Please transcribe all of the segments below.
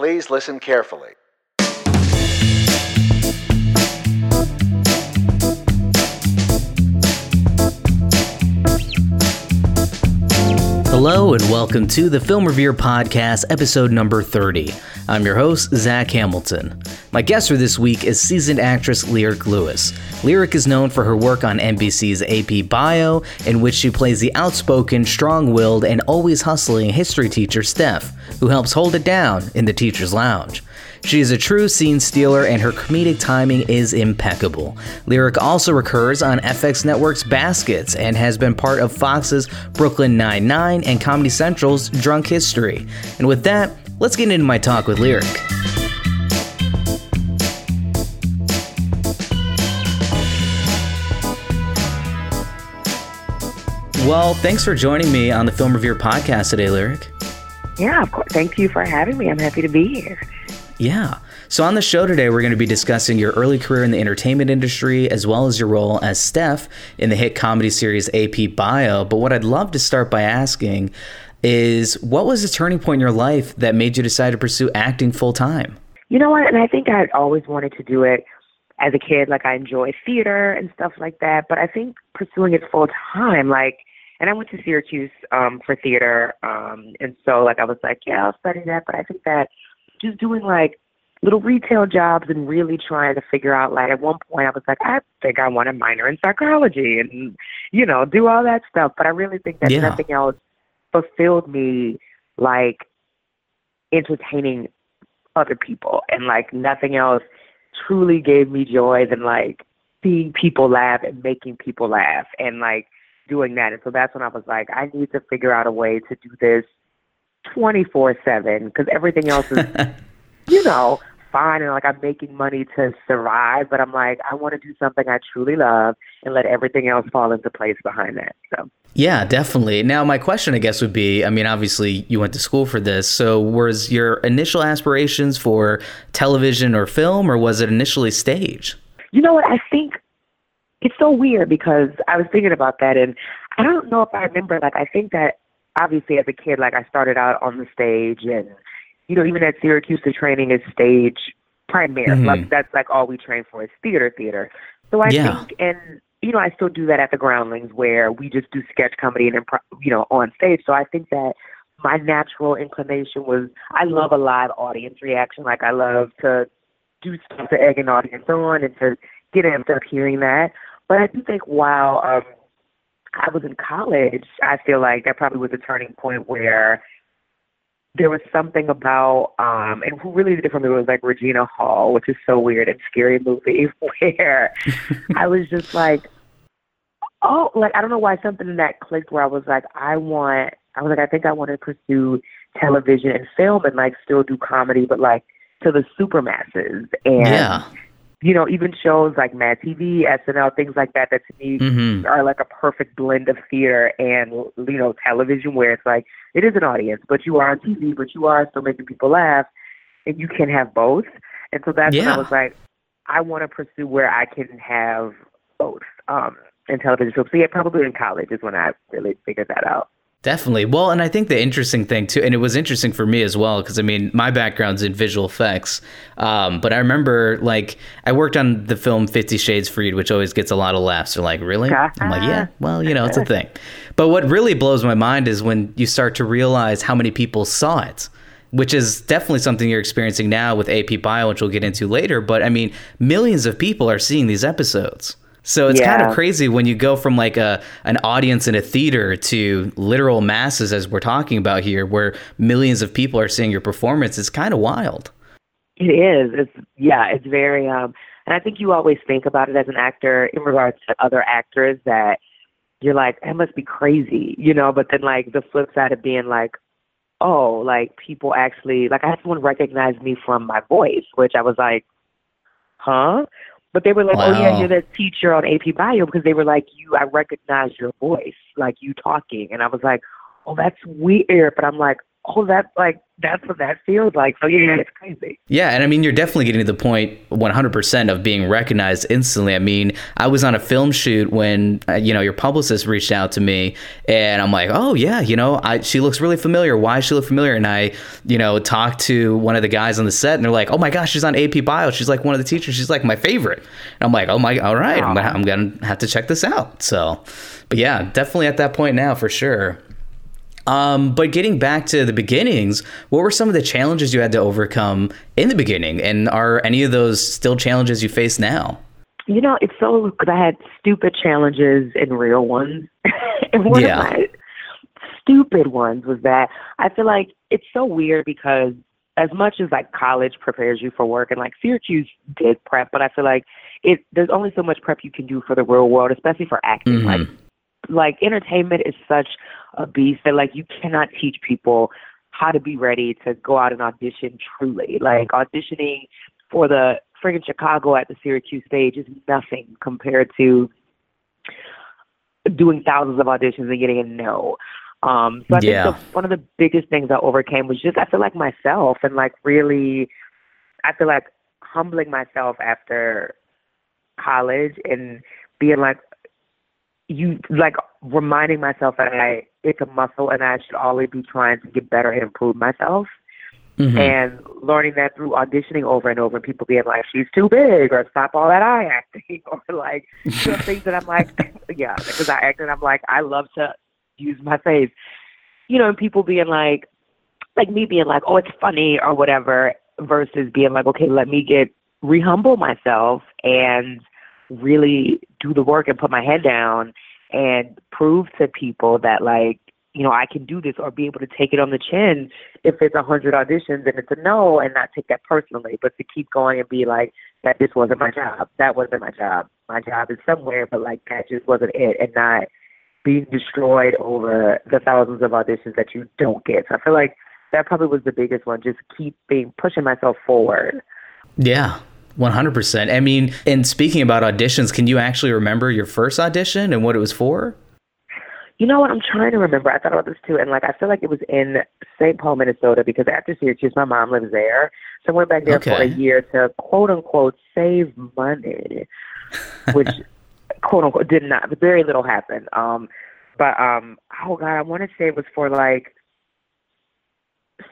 Please listen carefully. Hello and welcome to the Film Revered Podcast, episode number 30. I'm your host, Zach Hamilton. My guest for this week is seasoned actress Lyric Lewis. Lyric is known for her work on NBC's AP Bio, in which she plays the outspoken, strong willed, and always hustling history teacher Stef, who helps hold it down in the teacher's lounge. She is a true scene stealer and her comedic timing is impeccable. Lyric also recurs on FX Network's Baskets and has been part of Fox's Brooklyn Nine-Nine and Comedy Central's Drunk History. And with that, let's get into my talk with Lyric. Well, thanks for joining me on the Film Revered podcast today, Lyric. Yeah, of course. Thank you for having me. I'm happy to be here. Yeah. So, on the show today, we're going to be discussing your early career in the entertainment industry as well as your role as Stef in the hit comedy series AP Bio. But what I'd love to start by asking is what was the turning point in your life that made you decide to pursue acting full time? You know what? And I think I always wanted to do it as a kid. Like, I enjoy theater and stuff like that. But I think pursuing it full time, like, and I went to Syracuse um, for theater. Um, and so, like, I was like, yeah, I'll study that. But I think that just doing like little retail jobs and really trying to figure out like at one point I was like, I think I want a minor in psychology and you know, do all that stuff. But I really think that Yeah. nothing else fulfilled me like entertaining other people and like nothing else truly gave me joy than like seeing people laugh and making people laugh and like doing that. And so that's when I was like, I need to figure out a way to do this 24 7 because everything else is, you know, fine. And like I'm making money to survive, but I'm like, I want to do something I truly love and let everything else fall into place behind that. So. Yeah, definitely. Now, my question, I guess, would be I mean, obviously, you went to school for this. So, was your initial aspirations for television or film, or was it initially stage? You know what? I think it's so weird because I was thinking about that, and I don't know if I remember. Like, I think that obviously as a kid, like I started out on the stage, and you know, even at Syracuse, the training is stage primary. Mhm. Like that's like all we train for is theater, theater. So I Yeah. think, and you know, I still do that at the Groundlings, where we just do sketch comedy and improv, you know, on stage. So I think that my natural inclination was I love a live audience reaction. Like I love to do stuff to egg an audience on and to get amped up hearing that. But I do think while um, I was in college, I feel like that probably was a turning point where there was something about um and who really did it for me was like Regina Hall, which is so weird and scary movie where I was just like oh like I don't know why something in that clicked where I was like, I want I was like, I think I want to pursue television and film and like still do comedy but like to the super masses and Yeah. You know, even shows like Mad TV, SNL, things like that that to me hmm are like a perfect blend of theater and you know television where it's like it is an audience but you are on tv but you are still making people laugh and you can have both. And so that's when i was like i want to pursue where i can have both um in television so yeah probably in college is when i really figured that out Definitely. Well, and I think the interesting thing too, and it was interesting for me as well, because I mean, my background's in visual effects. Um, but I remember, like, I worked on the film Fifty Shades Freed, which always gets a lot of laughs. They're like, really? I'm like, yeah, well, you know, it's a thing. But what really blows my mind is when you start to realize how many people saw it. Which is definitely something you're experiencing now with AP Bio, which we'll get into later. But I mean, millions of people are seeing these episodes. So it's kind of crazy when you go from like a an audience in a theater to literal masses as we're talking about here where millions of people are seeing your performance. It's kind of wild. It is. It's yeah, it's very um and I think you always think about it as an actor in regards to other actors that you're like, that must be crazy, you know, but then like the flip side of being like, oh, like people actually like I had someone recognize me from my voice, which I was like, Huh? But they were like, Oh yeah, you're that teacher on AP Bio because they were like, You I recognize your voice, like you talking. And I was like, Oh, that's weird. But I'm like, oh, that's like that's what that feels like. So yeah, it's crazy. Yeah, and I mean, you're definitely getting to the point 100% of being recognized instantly. I mean, I was on a film shoot when uh, you know your publicist reached out to me, and I'm like, oh yeah, you know, I, she looks really familiar. Why does she look familiar? And I, you know, talked to one of the guys on the set, and they're like, oh my gosh, she's on AP Bio. She's like one of the teachers. She's like my favorite. And I'm like, oh my, all right, I'm gonna, I'm gonna have to check this out. So, but yeah, definitely at that point now for sure. Um, but getting back to the beginnings, what were some of the challenges you had to overcome in the beginning? And are any of those still challenges you face now? You know, it's so because I had stupid challenges and real ones. and one yeah. of my stupid ones was that I feel like it's so weird because as much as like college prepares you for work and like Syracuse did prep, but I feel like it there's only so much prep you can do for the real world, especially for acting. Mm-hmm. Like like entertainment is such a beast that like you cannot teach people how to be ready to go out and audition truly. Like auditioning for the friggin' Chicago at the Syracuse stage is nothing compared to doing thousands of auditions and getting a no. Um, so I yeah. think the, one of the biggest things I overcame was just I feel like myself and like really, I feel like humbling myself after college and being like, you like reminding myself that I it's a muscle and I should always be trying to get better and improve myself. Mm-hmm. And learning that through auditioning over and over, and people being like, "She's too big," or "Stop all that eye acting," or like you know, things that I'm like, "Yeah," because I act and I'm like, I love to use my face, you know, and people being like, like me being like, "Oh, it's funny" or whatever, versus being like, "Okay, let me get rehumble myself and really do the work and put my head down and prove to people that like you know I can do this or be able to take it on the chin if it's a hundred auditions and it's a no and not take that personally, but to keep going and be like that this wasn't my job, that wasn't my job. My job is somewhere, but like that just wasn't it, and not being destroyed over the thousands of auditions that you don't get. So I feel like that probably was the biggest one. Just keep being pushing myself forward. Yeah, 100%. I mean, and speaking about auditions, can you actually remember your first audition and what it was for? You know what? I'm trying to remember. I thought about this too. And like, I feel like it was in St. Paul, Minnesota, because after Syracuse, my mom lives there. So I went back there okay. for a year to quote unquote save money, which quote unquote did not, very little happened. Um, but, um, oh God, I want to say it was for like,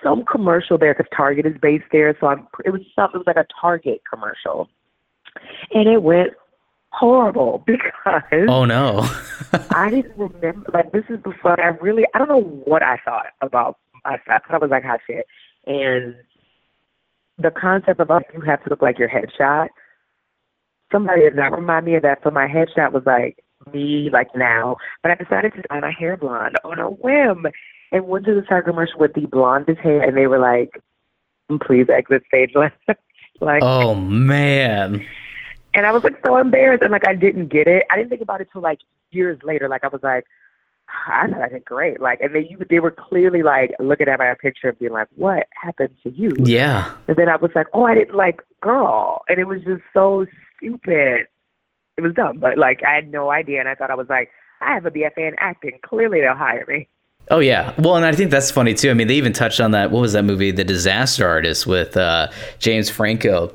some commercial there because Target is based there. So I'm, it was something, it was like a Target commercial. And it went horrible because oh no i didn't remember like this is before i really i don't know what i thought about myself i was like hot shit and the concept of us you have to look like your headshot somebody did not remind me of that so my headshot was like me like now but i decided to dye my hair blonde on a whim and went to the Target commercial with the blondest hair, and they were like, "Please exit stage left." like, oh man. And I was like so embarrassed, and like I didn't get it. I didn't think about it till like years later. Like I was like, I thought I did great. Like, and they you, they were clearly like looking at my picture and being like, "What happened to you?" Yeah. And then I was like, "Oh, I didn't like girl," and it was just so stupid. It was dumb, but like I had no idea, and I thought I was like, "I have a BFA in acting. Clearly, they'll hire me." Oh yeah, well, and I think that's funny too. I mean, they even touched on that. What was that movie, The Disaster Artist, with uh, James Franco,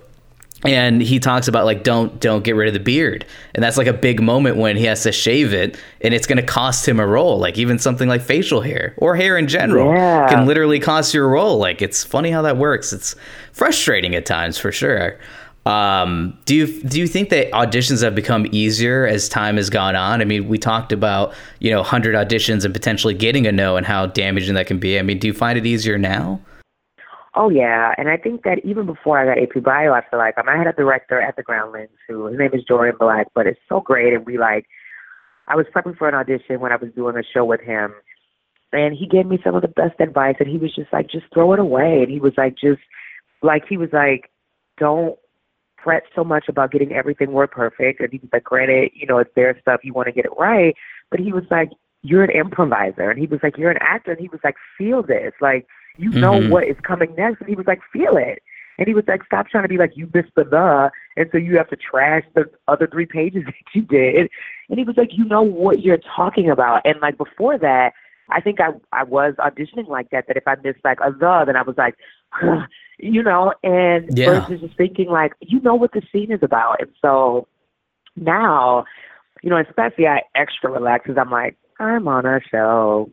and he talks about like don't don't get rid of the beard, and that's like a big moment when he has to shave it, and it's going to cost him a role. Like even something like facial hair or hair in general yeah. can literally cost you a role. Like it's funny how that works. It's frustrating at times for sure. Um, do you do you think that auditions have become easier as time has gone on? I mean, we talked about you know 100 auditions and potentially getting a no and how damaging that can be. I mean, do you find it easier now? Oh yeah, and I think that even before I got AP Bio, I feel like um, I had a director at the Groundlings who his name is Dorian Black, but it's so great, and we like I was prepping for an audition when I was doing a show with him, and he gave me some of the best advice, and he was just like, just throw it away, and he was like, just like he was like, don't fret so much about getting everything word perfect. And he was like, granted, you know, it's their stuff, you want to get it right. But he was like, you're an improviser. And he was like, you're an actor. And he was like, feel this. Like, you know mm-hmm. what is coming next. And he was like, feel it. And he was like, stop trying to be like, you missed the the. And so you have to trash the other three pages that you did. And he was like, you know what you're talking about. And like before that, I think I I was auditioning like that. That if I missed like a the, then I was like, you know, and Yeah. versus just thinking like, you know what the scene is about, and so now, you know, especially I extra relax because I'm like, I'm on a show.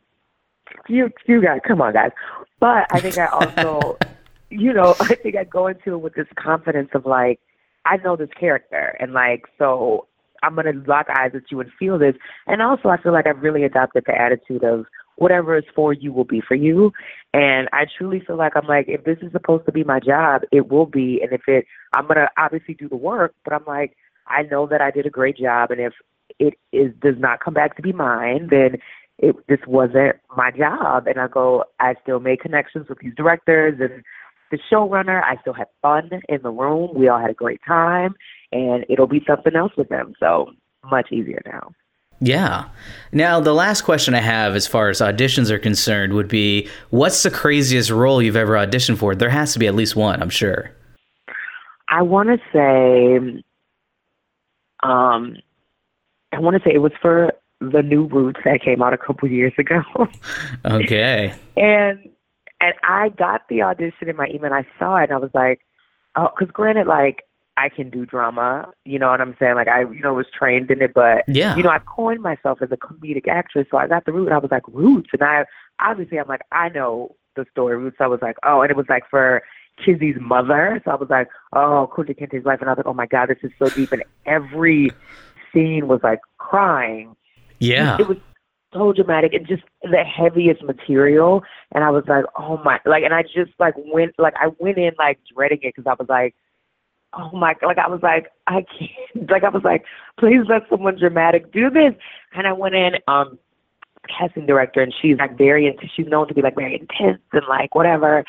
You you guys, come on, guys. But I think I also, you know, I think I go into it with this confidence of like, I know this character, and like, so I'm gonna lock eyes with you and feel this. And also, I feel like I've really adopted the attitude of whatever is for you will be for you. And I truly feel like I'm like, if this is supposed to be my job, it will be. And if it, I'm gonna obviously do the work, but I'm like, I know that I did a great job, and if it is does not come back to be mine, then it this wasn't my job. And I go, I still made connections with these directors and the showrunner. I still had fun in the room. We all had a great time, and it'll be something else with them. So much easier now. Yeah. Now, the last question I have as far as auditions are concerned would be what's the craziest role you've ever auditioned for? There has to be at least one, I'm sure. I want to say, um, I want to say it was for the new Roots that came out a couple years ago. Okay. and and I got the audition in my email. I saw it, and I was like, oh, because granted, like I can do drama, you know what I'm saying? Like I, you know, was trained in it, but Yeah. you know, I've coined myself as a comedic actress, so I got the root. And I was like, Roots, and I obviously I'm like, I know the story Roots. I was like, oh, and it was like for Kizzy's mother, so I was like, oh, Kunta Kinte's life, and I was like, oh my god, this is so deep, and every scene was like crying. Yeah. It was so dramatic and just the heaviest material. And I was like, oh my, like, and I just like went, like, I went in like dreading it because I was like, oh my, like, I was like, I can't, like, I was like, please let someone dramatic do this. And I went in, um, casting director, and she's like very, int- she's known to be like very intense and like whatever.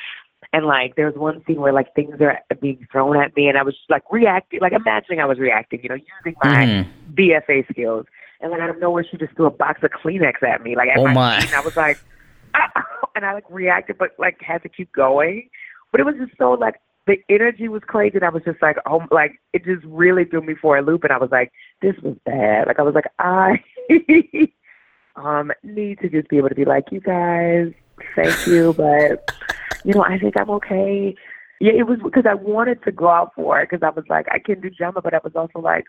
And like, there was one scene where like things are being thrown at me, and I was just like reacting, like imagining I was reacting, you know, using my Mhm. BFA skills. And then out of nowhere, she just threw a box of Kleenex at me, like at Oh, my, my. And I was like, and I like reacted, but like had to keep going. But it was just so like the energy was crazy, and I was just like, oh, like it just really threw me for a loop. And I was like, this was bad. Like I was like, I um need to just be able to be like, you guys, thank you, but you know, I think I'm okay. Yeah, it was because I wanted to go out for it because I was like, I can do drama, but I was also like,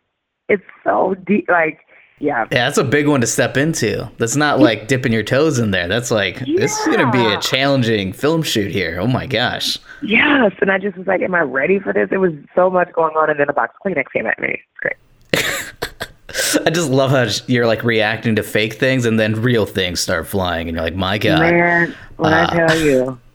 it's so deep. Like, yeah, Yeah, that's a big one to step into. That's not like dipping your toes in there. That's like this is gonna be a challenging film shoot here. Oh my gosh. yes. And I just was like, am I ready for this? It was so much going on, and then a box of Kleenex came at me. It's great. I just love how you're like reacting to fake things and then real things start flying, and you're like, my god. Man, when Uh, I tell you,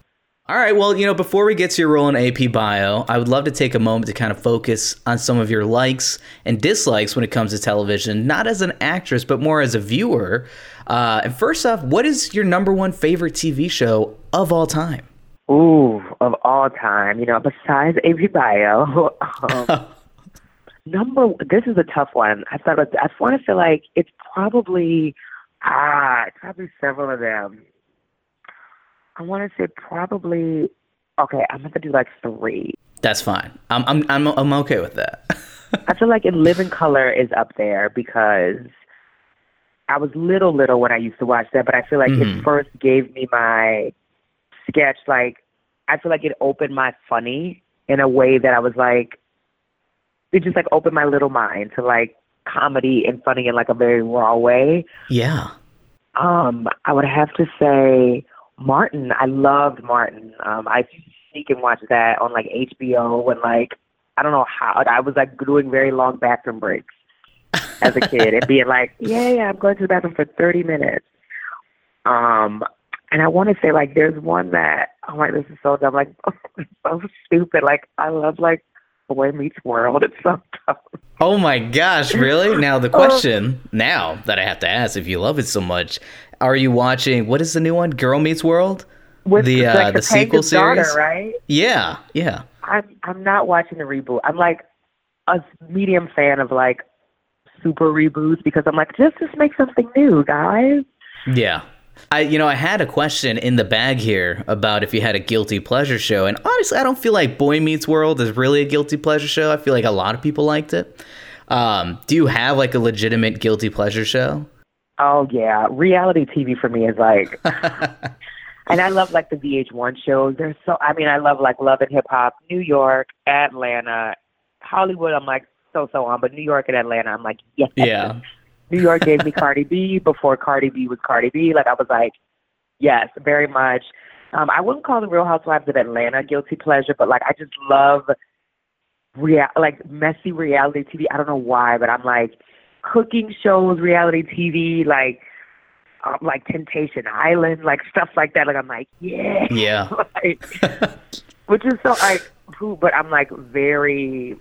All right. Well, you know, before we get to your role in AP Bio, I would love to take a moment to kind of focus on some of your likes and dislikes when it comes to television, not as an actress, but more as a viewer. Uh, and first off, what is your number one favorite TV show of all time? ooh, of all time, you know, besides AP Bio, um, number this is a tough one. I thought I want to feel like it's probably ah, it's probably several of them. I want to say probably okay. I'm gonna do like three. That's fine. I'm I'm I'm, I'm okay with that. I feel like In Living Color is up there because I was little, little when I used to watch that, but I feel like Mhm. it first gave me my sketch. Like, I feel like it opened my funny in a way that I was like, it just like opened my little mind to like comedy and funny in like a very raw way. yeah. Um, I would have to say Martin. I loved Martin. Um, I used to sneak and watch that on like HBO and like I don't know how I was like doing very long bathroom breaks as a kid and being like, yeah, yeah, I'm going to the bathroom for 30 minutes. Um, and I want to say like there's one that I'm like this is so dumb, like so stupid. Like I love like Boy Meets World. It's so dumb. Oh my gosh, really? Now the question now that I have to ask, if you love it so much, are you watching what is the new one? Girl Meets World? With The, uh, like, the sequel daughter, series? right? Yeah, yeah. I'm I'm not watching the reboot. I'm like a medium fan of like super reboots because I'm like just just make something new, guys. Yeah. I you know, I had a question in the bag here about if you had a guilty pleasure show and honestly I don't feel like Boy Meets World is really a guilty pleasure show. I feel like a lot of people liked it. Um, do you have like a legitimate guilty pleasure show? Oh yeah, reality TV for me is like, and I love like the VH1 shows. There's so I mean I love like Love and Hip Hop, New York, Atlanta, Hollywood. I'm like so so on, but New York and Atlanta, I'm like yes. Yeah. New York gave me Cardi B before Cardi B was Cardi B. Like I was like, yes, very much. Um, I wouldn't call the Real Housewives of Atlanta guilty pleasure, but like I just love real like messy reality TV. I don't know why, but I'm like cooking shows, reality TV, like um, like Temptation Island, like stuff like that. Like I'm like, yeah, Yeah. like, which is so like, who? But I'm like very,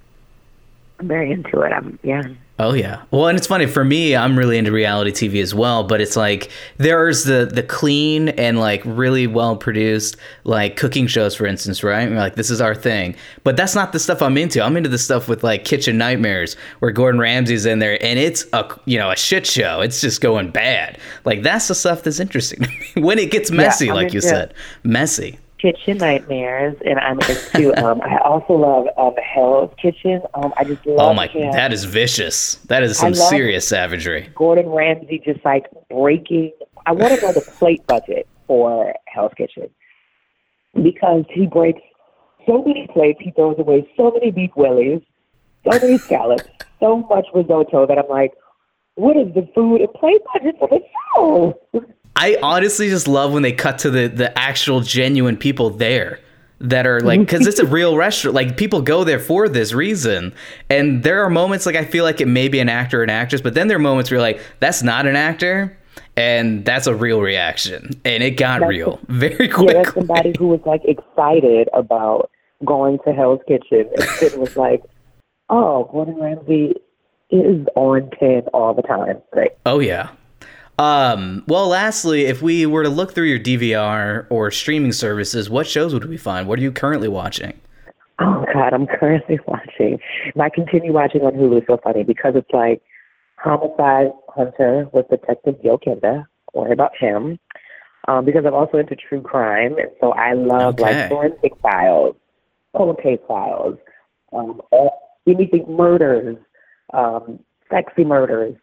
very into it. I'm yeah. Oh yeah. Well, and it's funny for me. I'm really into reality TV as well, but it's like there's the the clean and like really well produced like cooking shows, for instance, right? We're like this is our thing, but that's not the stuff I'm into. I'm into the stuff with like Kitchen Nightmares, where Gordon Ramsay's in there, and it's a you know a shit show. It's just going bad. Like that's the stuff that's interesting when it gets messy, I like mean, you yeah. said, messy. Kitchen Nightmares, and I'm into. um, I also love um, Hell's Kitchen. Um, I just love Oh my, him. that is vicious. That is some serious savagery. Gordon Ramsay just like breaking. I want to know the plate budget for Hell's Kitchen because he breaks so many plates. He throws away so many beef wellies, so many scallops, so much risotto that I'm like, what is the food and plate budget for the show? I honestly just love when they cut to the the actual genuine people there that are like mm-hmm. because it's a real restaurant like people go there for this reason and there are moments like i feel like it may be an actor or an actress but then there are moments where you're like that's not an actor and that's a real reaction and it got That's- real very Yeah, quickly that's somebody who was like excited about going to Hell's Kitchen and Sid was like, oh, Gordon Ramsay is on 10 all the time. Great. Oh yeah. Um, well, lastly, if we were to look through your DVR or streaming services, what shows would we find? What are you currently watching? Oh God, I'm currently watching. And I continue watching on Hulu. It's so funny because it's like Homicide Hunter with Detective Joe Kenda. Worry about him. Um, because I'm also into true crime, and so I love Okay. like forensic files, cold case files, um, all, anything murders, um, sexy murders.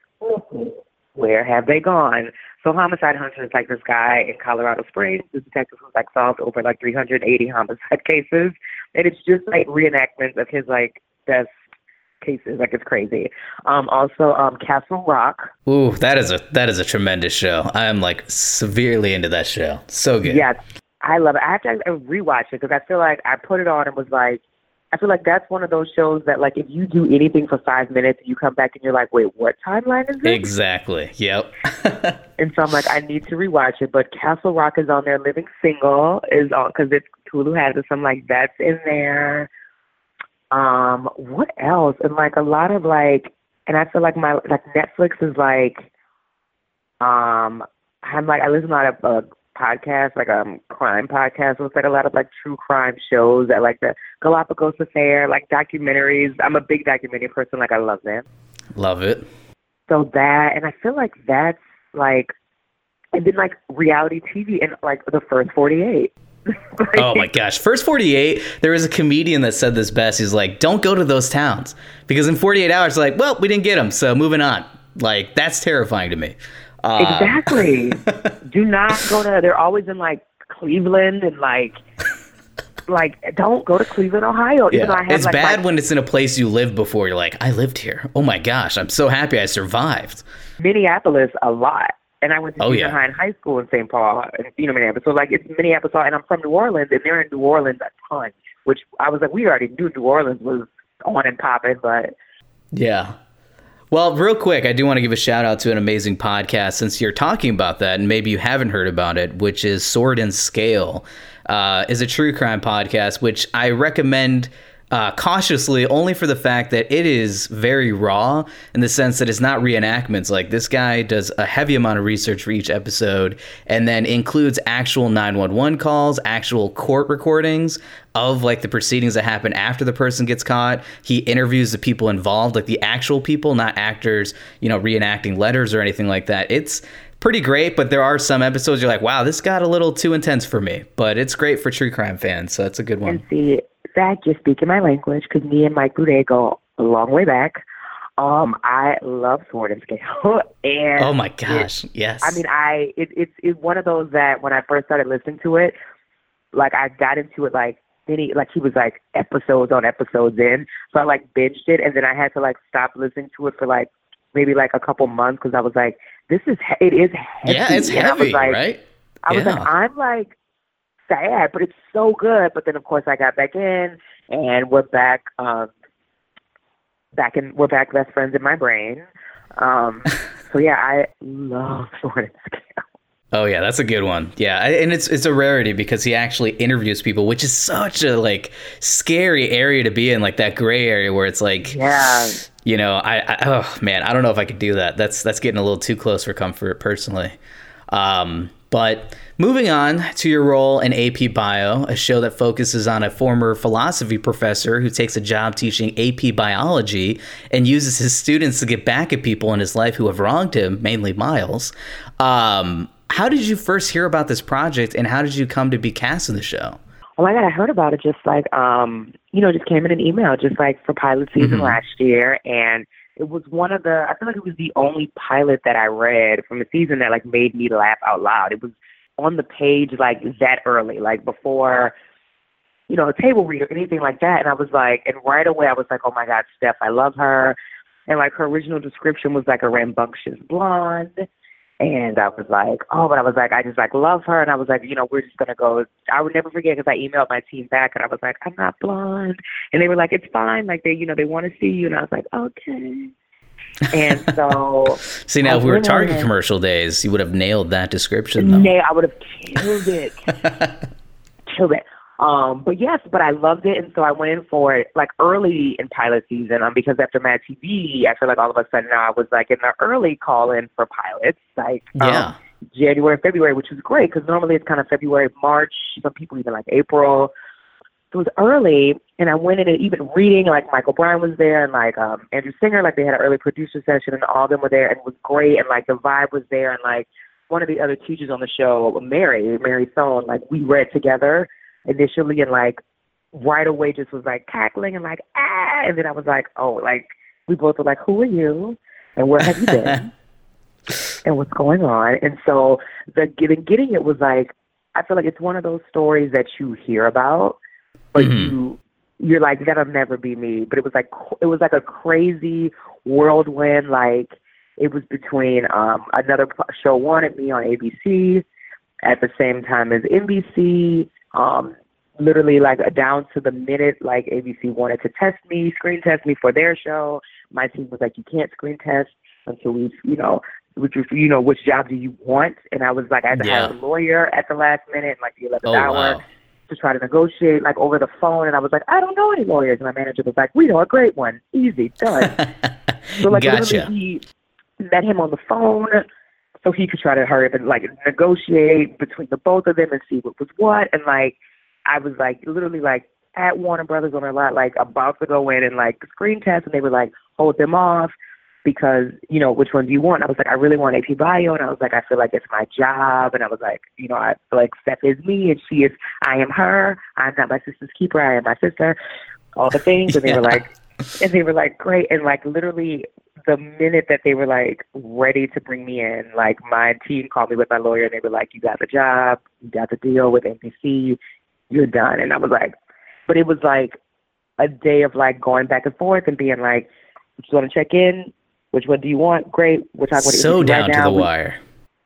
Where have they gone? So Homicide Hunter is like this guy in Colorado Springs, this detective who's like solved over like 380 homicide cases, and it's just like reenactments of his like best cases. Like it's crazy. Um, also, um, Castle Rock. Ooh, that is a that is a tremendous show. I am like severely into that show. So good. Yes, I love it. I have to rewatch it because I feel like I put it on and was like, I feel like that's one of those shows that like if you do anything for five minutes, you come back and you're like, wait, what timeline is this? Exactly. Yep. And so I'm like, I need to rewatch it. But Castle Rock is on there. Living Single is on because it's Hulu has it. So I'm like, that's in there. Um, what else? And like a lot of like, and I feel like my like Netflix is like, um, I'm like I listen to a lot of uh, podcasts, like um crime podcasts. So it's like a lot of like true crime shows that like the Galapagos Affair, like documentaries. I'm a big documentary person. Like I love them. Love it. So that, and I feel like that's like, and then like reality TV and like the first 48. Like, Oh my gosh. First 48, there was a comedian that said this best. He's like, don't go to those towns. Because in 48 hours, like, well, we didn't get them. So moving on. Like, that's terrifying to me. Exactly. Do not go to, they're always in like Cleveland and like, like, don't go to Cleveland, Ohio. Even though I Yeah. have It's like, bad my when it's in a place you lived before. You're like, I lived here. Oh my gosh. I'm so happy I survived. Minneapolis a lot. And I went to Oh, yeah. high and high school in St. Paul, and you know Minneapolis. So like it's Minneapolis, and I'm from New Orleans, and they're in New Orleans a ton. Which I was like, we already knew New Orleans was on and popping, but Yeah. Well, real quick, I do want to give a shout out to an amazing podcast since you're talking about that, and maybe you haven't heard about it, which is Sword and Scale, uh, is a true crime podcast, which I recommend uh, cautiously only for the fact that it is very raw in the sense that it's not reenactments. Like this guy does a heavy amount of research for each episode, and then includes actual 911 calls, actual court recordings of like the proceedings that happen after the person gets caught. He interviews the people involved, like the actual people, not actors, you know, reenacting letters or anything like that. It's pretty great, but there are some episodes you're like, wow, this got a little too intense for me. But it's great for true crime fans, so that's a good one. And see, Zach, you're speaking my language because me and Mike Boudet go a long way back. Um, I love Sword and Scale, and oh my gosh, it, yes. I mean, I it, it's it's one of those that when I first started listening to it, like I got into it like many like he was like episodes on episodes in, so I like binged it, and then I had to like stop listening to it for like maybe like a couple months because I was like, this is it is heavy. Yeah, it's heavy, I was like, right? I was yeah. like, I'm like sad, but it's so good. But then of course I got back in, and we're back. um back in we're back best friends in my brain. Um, so yeah, I love Sword and Scale. Oh yeah, that's a good one. Yeah, and it's it's a rarity because he actually interviews people, which is such a like scary area to be in, like that gray area where it's like, yeah, you know, I, I oh man, I don't know if I could do that. That's that's getting a little too close for comfort personally. Um, but moving on to your role in AP Bio, a show that focuses on a former philosophy professor who takes a job teaching AP biology and uses his students to get back at people in his life who have wronged him, mainly Miles. Um, how did you first hear about this project and how did you come to be cast in the show? Oh my god, I heard about it just like um, you know, just came in an email just like for pilot season mm-hmm. last year and it was one of the I feel like it was the only pilot that I read from the season that like made me laugh out loud. It was on the page like that early, like before you know, a table read or anything like that. And I was like and right away I was like, Oh my God, Stef, I love her and like her original description was like a rambunctious blonde and I was like, oh, but I was like, I just like love her. And I was like, you know, we're just going to go. I would never forget because I emailed my team back and I was like, I'm not blonde. And they were like, it's fine. Like they, you know, they want to see you. And I was like, okay. And so. see, now if we were Target commercial days, you would have nailed that description. Though. Nay, I would have killed it. killed it. Um, but yes, but I loved it, and so I went in for it like early in pilot season. Um, because after Mad TV, I feel like all of a sudden now I was like in the early call in for pilots, like yeah. um, January, February, which was great because normally it's kind of February, March. Some people even like April. So it was early, and I went in and even reading like Mike O'Brien was there and like um Andrew Singer, like they had an early producer session, and all of them were there, and it was great, and like the vibe was there, and like one of the other teachers on the show, Mary, Mary Sohn, like we read together initially and like right away just was like cackling and like ah and then I was like, Oh, like we both were like, Who are you? And where have you been? and what's going on? And so the getting getting it was like I feel like it's one of those stories that you hear about, but mm-hmm. you you're like that'll never be me. But it was like it was like a crazy whirlwind. Like it was between um another show wanted me on ABC at the same time as NBC um, literally like down to the minute like ABC wanted to test me, screen test me for their show. My team was like, you can't screen test until we've, you know, which you know, which job do you want? And I was like, I had to yeah. hire a lawyer at the last minute, like the 11th oh, hour. Wow. To try to negotiate like over the phone, and I was like, I don't know any lawyers. And my manager was like, We know a great one, easy, done. so like gotcha. he met him on the phone, so he could try to hurry up and like negotiate between the both of them and see what was what. And like, I was like literally like at Warner Brothers on a lot, like about to go in and like screen test, and they were like hold them off because you know which one do you want? I was like, I really want AP Bio, and I was like, I feel like it's my job, and I was like, you know, I feel like Stef is me, and she is, I am her. I'm not my sister's keeper. I am my sister. All the things, and they were like, and they were like, great, and like literally the minute that they were like ready to bring me in, like my team called me with my lawyer and they were like, You got the job, you got the deal with NBC, you're done. And I was like, but it was like a day of like going back and forth and being like, just want to check in. Which one do you want? Great. We'll talk about so down right to now. the wire.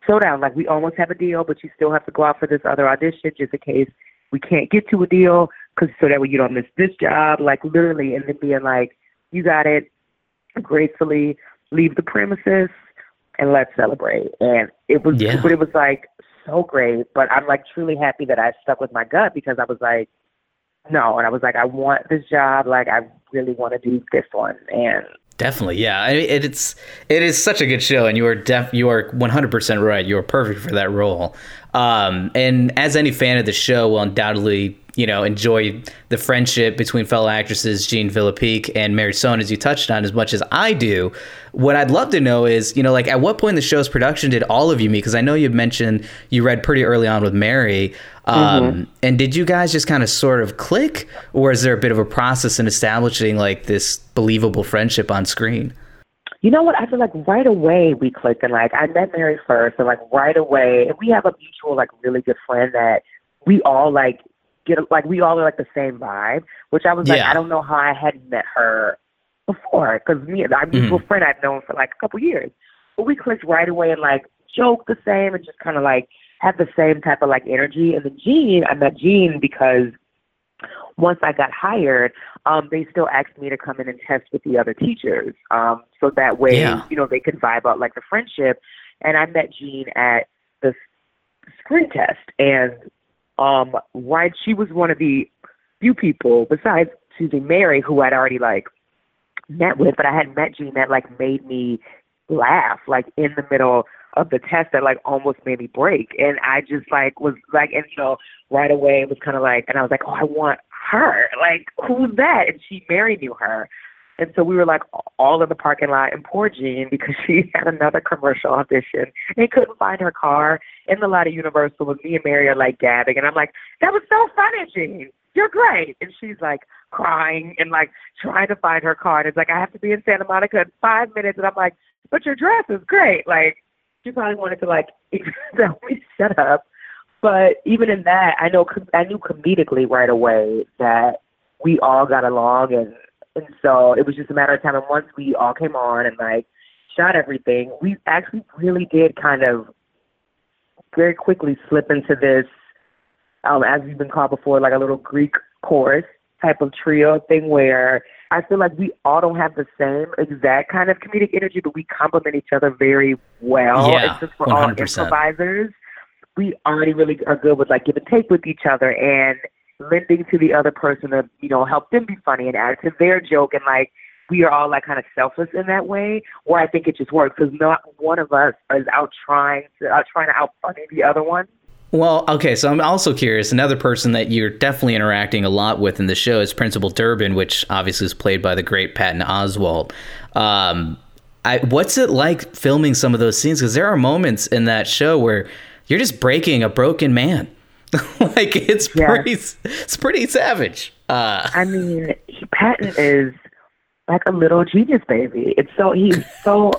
So down. Like we almost have a deal, but you still have to go out for this other audition just in case we can't get to a deal, because so that way you don't miss this job. Like literally, and then being like, you got it gracefully leave the premises and let's celebrate. And it was, yeah. but it was like so great. But I'm like truly happy that I stuck with my gut because I was like, no, and I was like, I want this job. Like I really want to do this one. And Definitely, yeah. I mean, it's it is such a good show, and you are def you are one hundred percent right. You are perfect for that role. Um, and as any fan of the show will undoubtedly you know, enjoy the friendship between fellow actresses Jean Villepique and Mary Sohn, as you touched on, as much as I do. What I'd love to know is, you know, like at what point in the show's production did all of you meet? Because I know you mentioned you read pretty early on with Mary. Um, mm-hmm. And did you guys just kind of sort of click, or is there a bit of a process in establishing like this believable friendship on screen? You know what? I feel like right away we clicked, and like I met Mary first, and like right away, and we have a mutual like really good friend that we all like get like we all are like the same vibe. Which I was like, I don't know how I hadn't met her before because me and our mm-hmm. mutual friend I've known for like a couple years, but we clicked right away and like joke the same and just kind of like have the same type of like energy. And then Jean, I met Jean because once I got hired, um, they still asked me to come in and test with the other teachers. Um, so that way, Yeah. you know, they could vibe out like the friendship. And I met Jean at the screen test. And um, right, she was one of the few people besides Susie Mary who I'd already like met with, but I hadn't met Jean that like made me laugh like in the middle of the test that like almost made me break. And I just like was like, and you know, right away it was kind of like, and I was like, oh, I want her. Like, who's that? And she, Mary knew her. And so we were like all in the parking lot and poor Jean because she had another commercial audition and couldn't find her car in the lot of Universal with me and Mary are like gabbing. And I'm like, that was so funny, Jean. You're great. And she's like crying and like trying to find her car. And it's like, I have to be in Santa Monica in five minutes. And I'm like, but your dress is great. Like, she probably wanted to like tell me shut up. But even in that, I know I knew comedically right away that we all got along, and and so it was just a matter of time. And once we all came on and like shot everything, we actually really did kind of very quickly slip into this, um, as we've been called before, like a little Greek chorus type of trio thing where I feel like we all don't have the same exact kind of comedic energy, but we complement each other very well. Yeah, and since we're all 100%. improvisers, we already really are good with like give and take with each other and lending to the other person to, you know, help them be funny and add to their joke and like we are all like kind of selfless in that way or I think it just works because not one of us is out trying to out trying to out funny the other one. Well, okay, so I'm also curious. Another person that you're definitely interacting a lot with in the show is Principal Durbin, which obviously is played by the great Patton Oswalt. Um, I, what's it like filming some of those scenes? Because there are moments in that show where you're just breaking a broken man. like it's Yeah. pretty, it's pretty savage. Uh, I mean, he, Patton is like a little genius baby. It's so he's so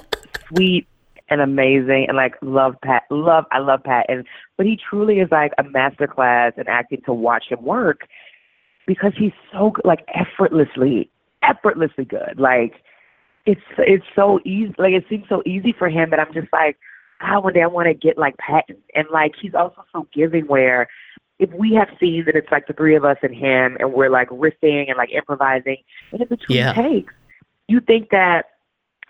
sweet and amazing, and like love Pat. Love I love Patton, but he truly is like a master class in acting to watch him work because he's so like effortlessly, effortlessly good. Like it's it's so easy. Like it seems so easy for him that I'm just like, God, one day I want to get like Patton, and like he's also so giving where if we have scenes and it's like the three of us and him and we're like riffing and like improvising and in between Yeah. takes, you think that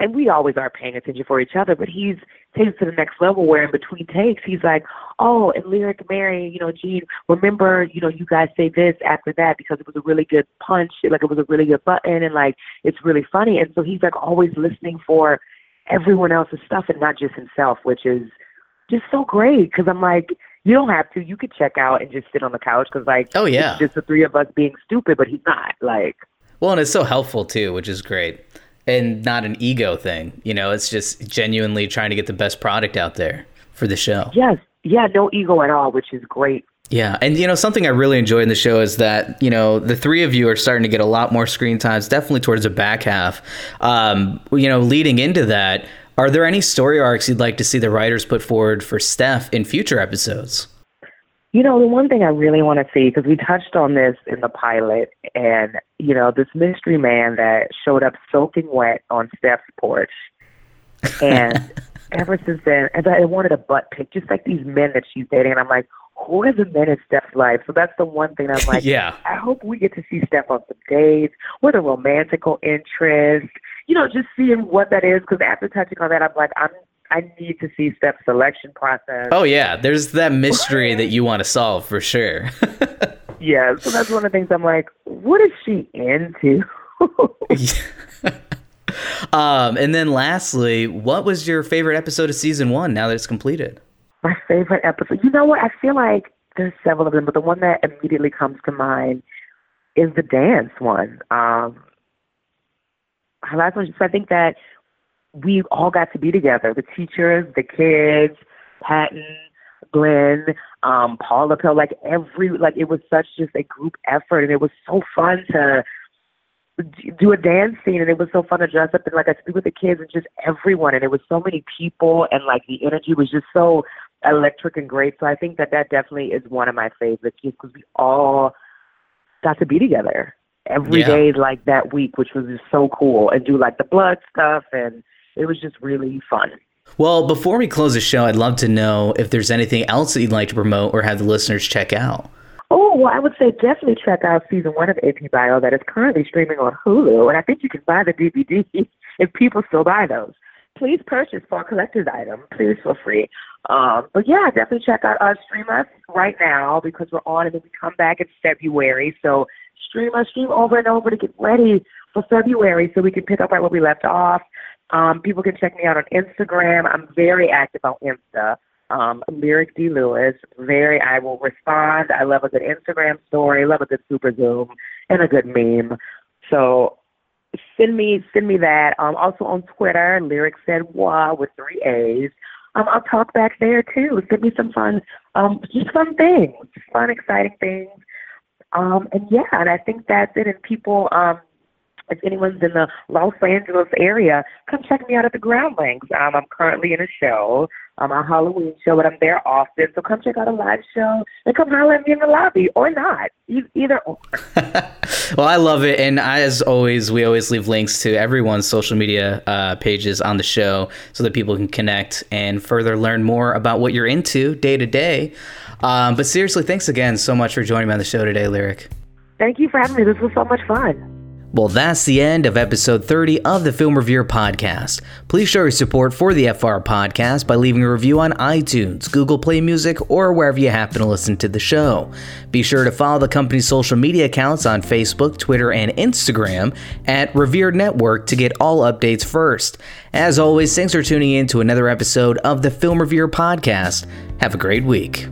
and we always are paying attention for each other, but he's takes it to the next level where in between takes he's like, Oh, and lyric Mary, you know, Jean, remember, you know, you guys say this after that because it was a really good punch, like it was a really good button and like it's really funny and so he's like always listening for everyone else's stuff and not just himself, which is just so great because I'm like, you don't have to. You could check out and just sit on the couch because, like, Oh, yeah. it's just the three of us being stupid, but he's not. Like, well, and it's so helpful too, which is great. And not an ego thing. You know, it's just genuinely trying to get the best product out there for the show. yes, yeah, no ego at all, which is great. Yeah, and you know something I really enjoy in the show is that you know the three of you are starting to get a lot more screen times, definitely towards the back half. Um, you know, leading into that, are there any story arcs you'd like to see the writers put forward for Stef in future episodes? You know, the one thing I really want to see, because we touched on this in the pilot, and, you know, this mystery man that showed up soaking wet on Stef's porch. And ever since then, and I wanted a butt pic, just like these men that she's dating. And I'm like, who are the men in Stef's life? So that's the one thing I'm like, Yeah. I hope we get to see Stef on some dates with a romantical interest. You know, just seeing what that is. Because after touching on that, I'm like, I'm I need to see Stef's selection process. Oh yeah, there's that mystery that you want to solve for sure. Yeah, so that's one of the things I'm like, what is she into? um, and then lastly, what was your favorite episode of season one? Now that it's completed. My favorite episode. You know what? I feel like there's several of them, but the one that immediately comes to mind is the dance one. Um, last one. So I think that we all got to be together. The teachers, the kids, Patton, Glenn, um, Paula Pell, like every like it was such just a group effort and it was so fun to do a dance scene and it was so fun to dress up and like I speak with the kids and just everyone and it was so many people and like the energy was just so electric and great. So I think that that definitely is one of my favorites just because we all got to be together every Yeah. day like that week, which was just so cool and do like the blood stuff and it was just really fun. Well, before we close the show, I'd love to know if there's anything else that you'd like to promote or have the listeners check out. Oh, well, I would say definitely check out season one of AP Bio that is currently streaming on Hulu, and I think you can buy the DVD if people still buy those. Please purchase for a collector's item. Please feel free. Um, but yeah, definitely check out uh, Stream Us right now because we're on, and then we come back in February. So stream us, stream over and over to get ready for February so we can pick up right where we left off. Um, people can check me out on Instagram. I'm very active on Insta um, Lyric D. Lewis. Very, I will respond. I love a good Instagram story, love a good super zoom, and a good meme. So send me send me that. Um, also on Twitter, Lyric said wah with three A's. Um, I'll talk back there too. Send me some fun, um, just fun things, just fun, exciting things. Um, and yeah, and I think that's it. And people, um, if anyone's in the Los Angeles area, come check me out at the Groundlings. Um, I'm currently in a show, um, a Halloween show, but I'm there often. So come check out a live show and come holler at me in the lobby or not. E- either or. Well, I love it. And as always, we always leave links to everyone's social media uh, pages on the show so that people can connect and further learn more about what you're into day to day. Um, but seriously, thanks again so much for joining me on the show today, Lyric. Thank you for having me. This was so much fun. Well, that's the end of episode 30 of the Film Revered Podcast. Please show your support for the FR Podcast by leaving a review on iTunes, Google Play Music, or wherever you happen to listen to the show. Be sure to follow the company's social media accounts on Facebook, Twitter, and Instagram at Revered Network to get all updates first. As always, thanks for tuning in to another episode of the Film Revered Podcast. Have a great week.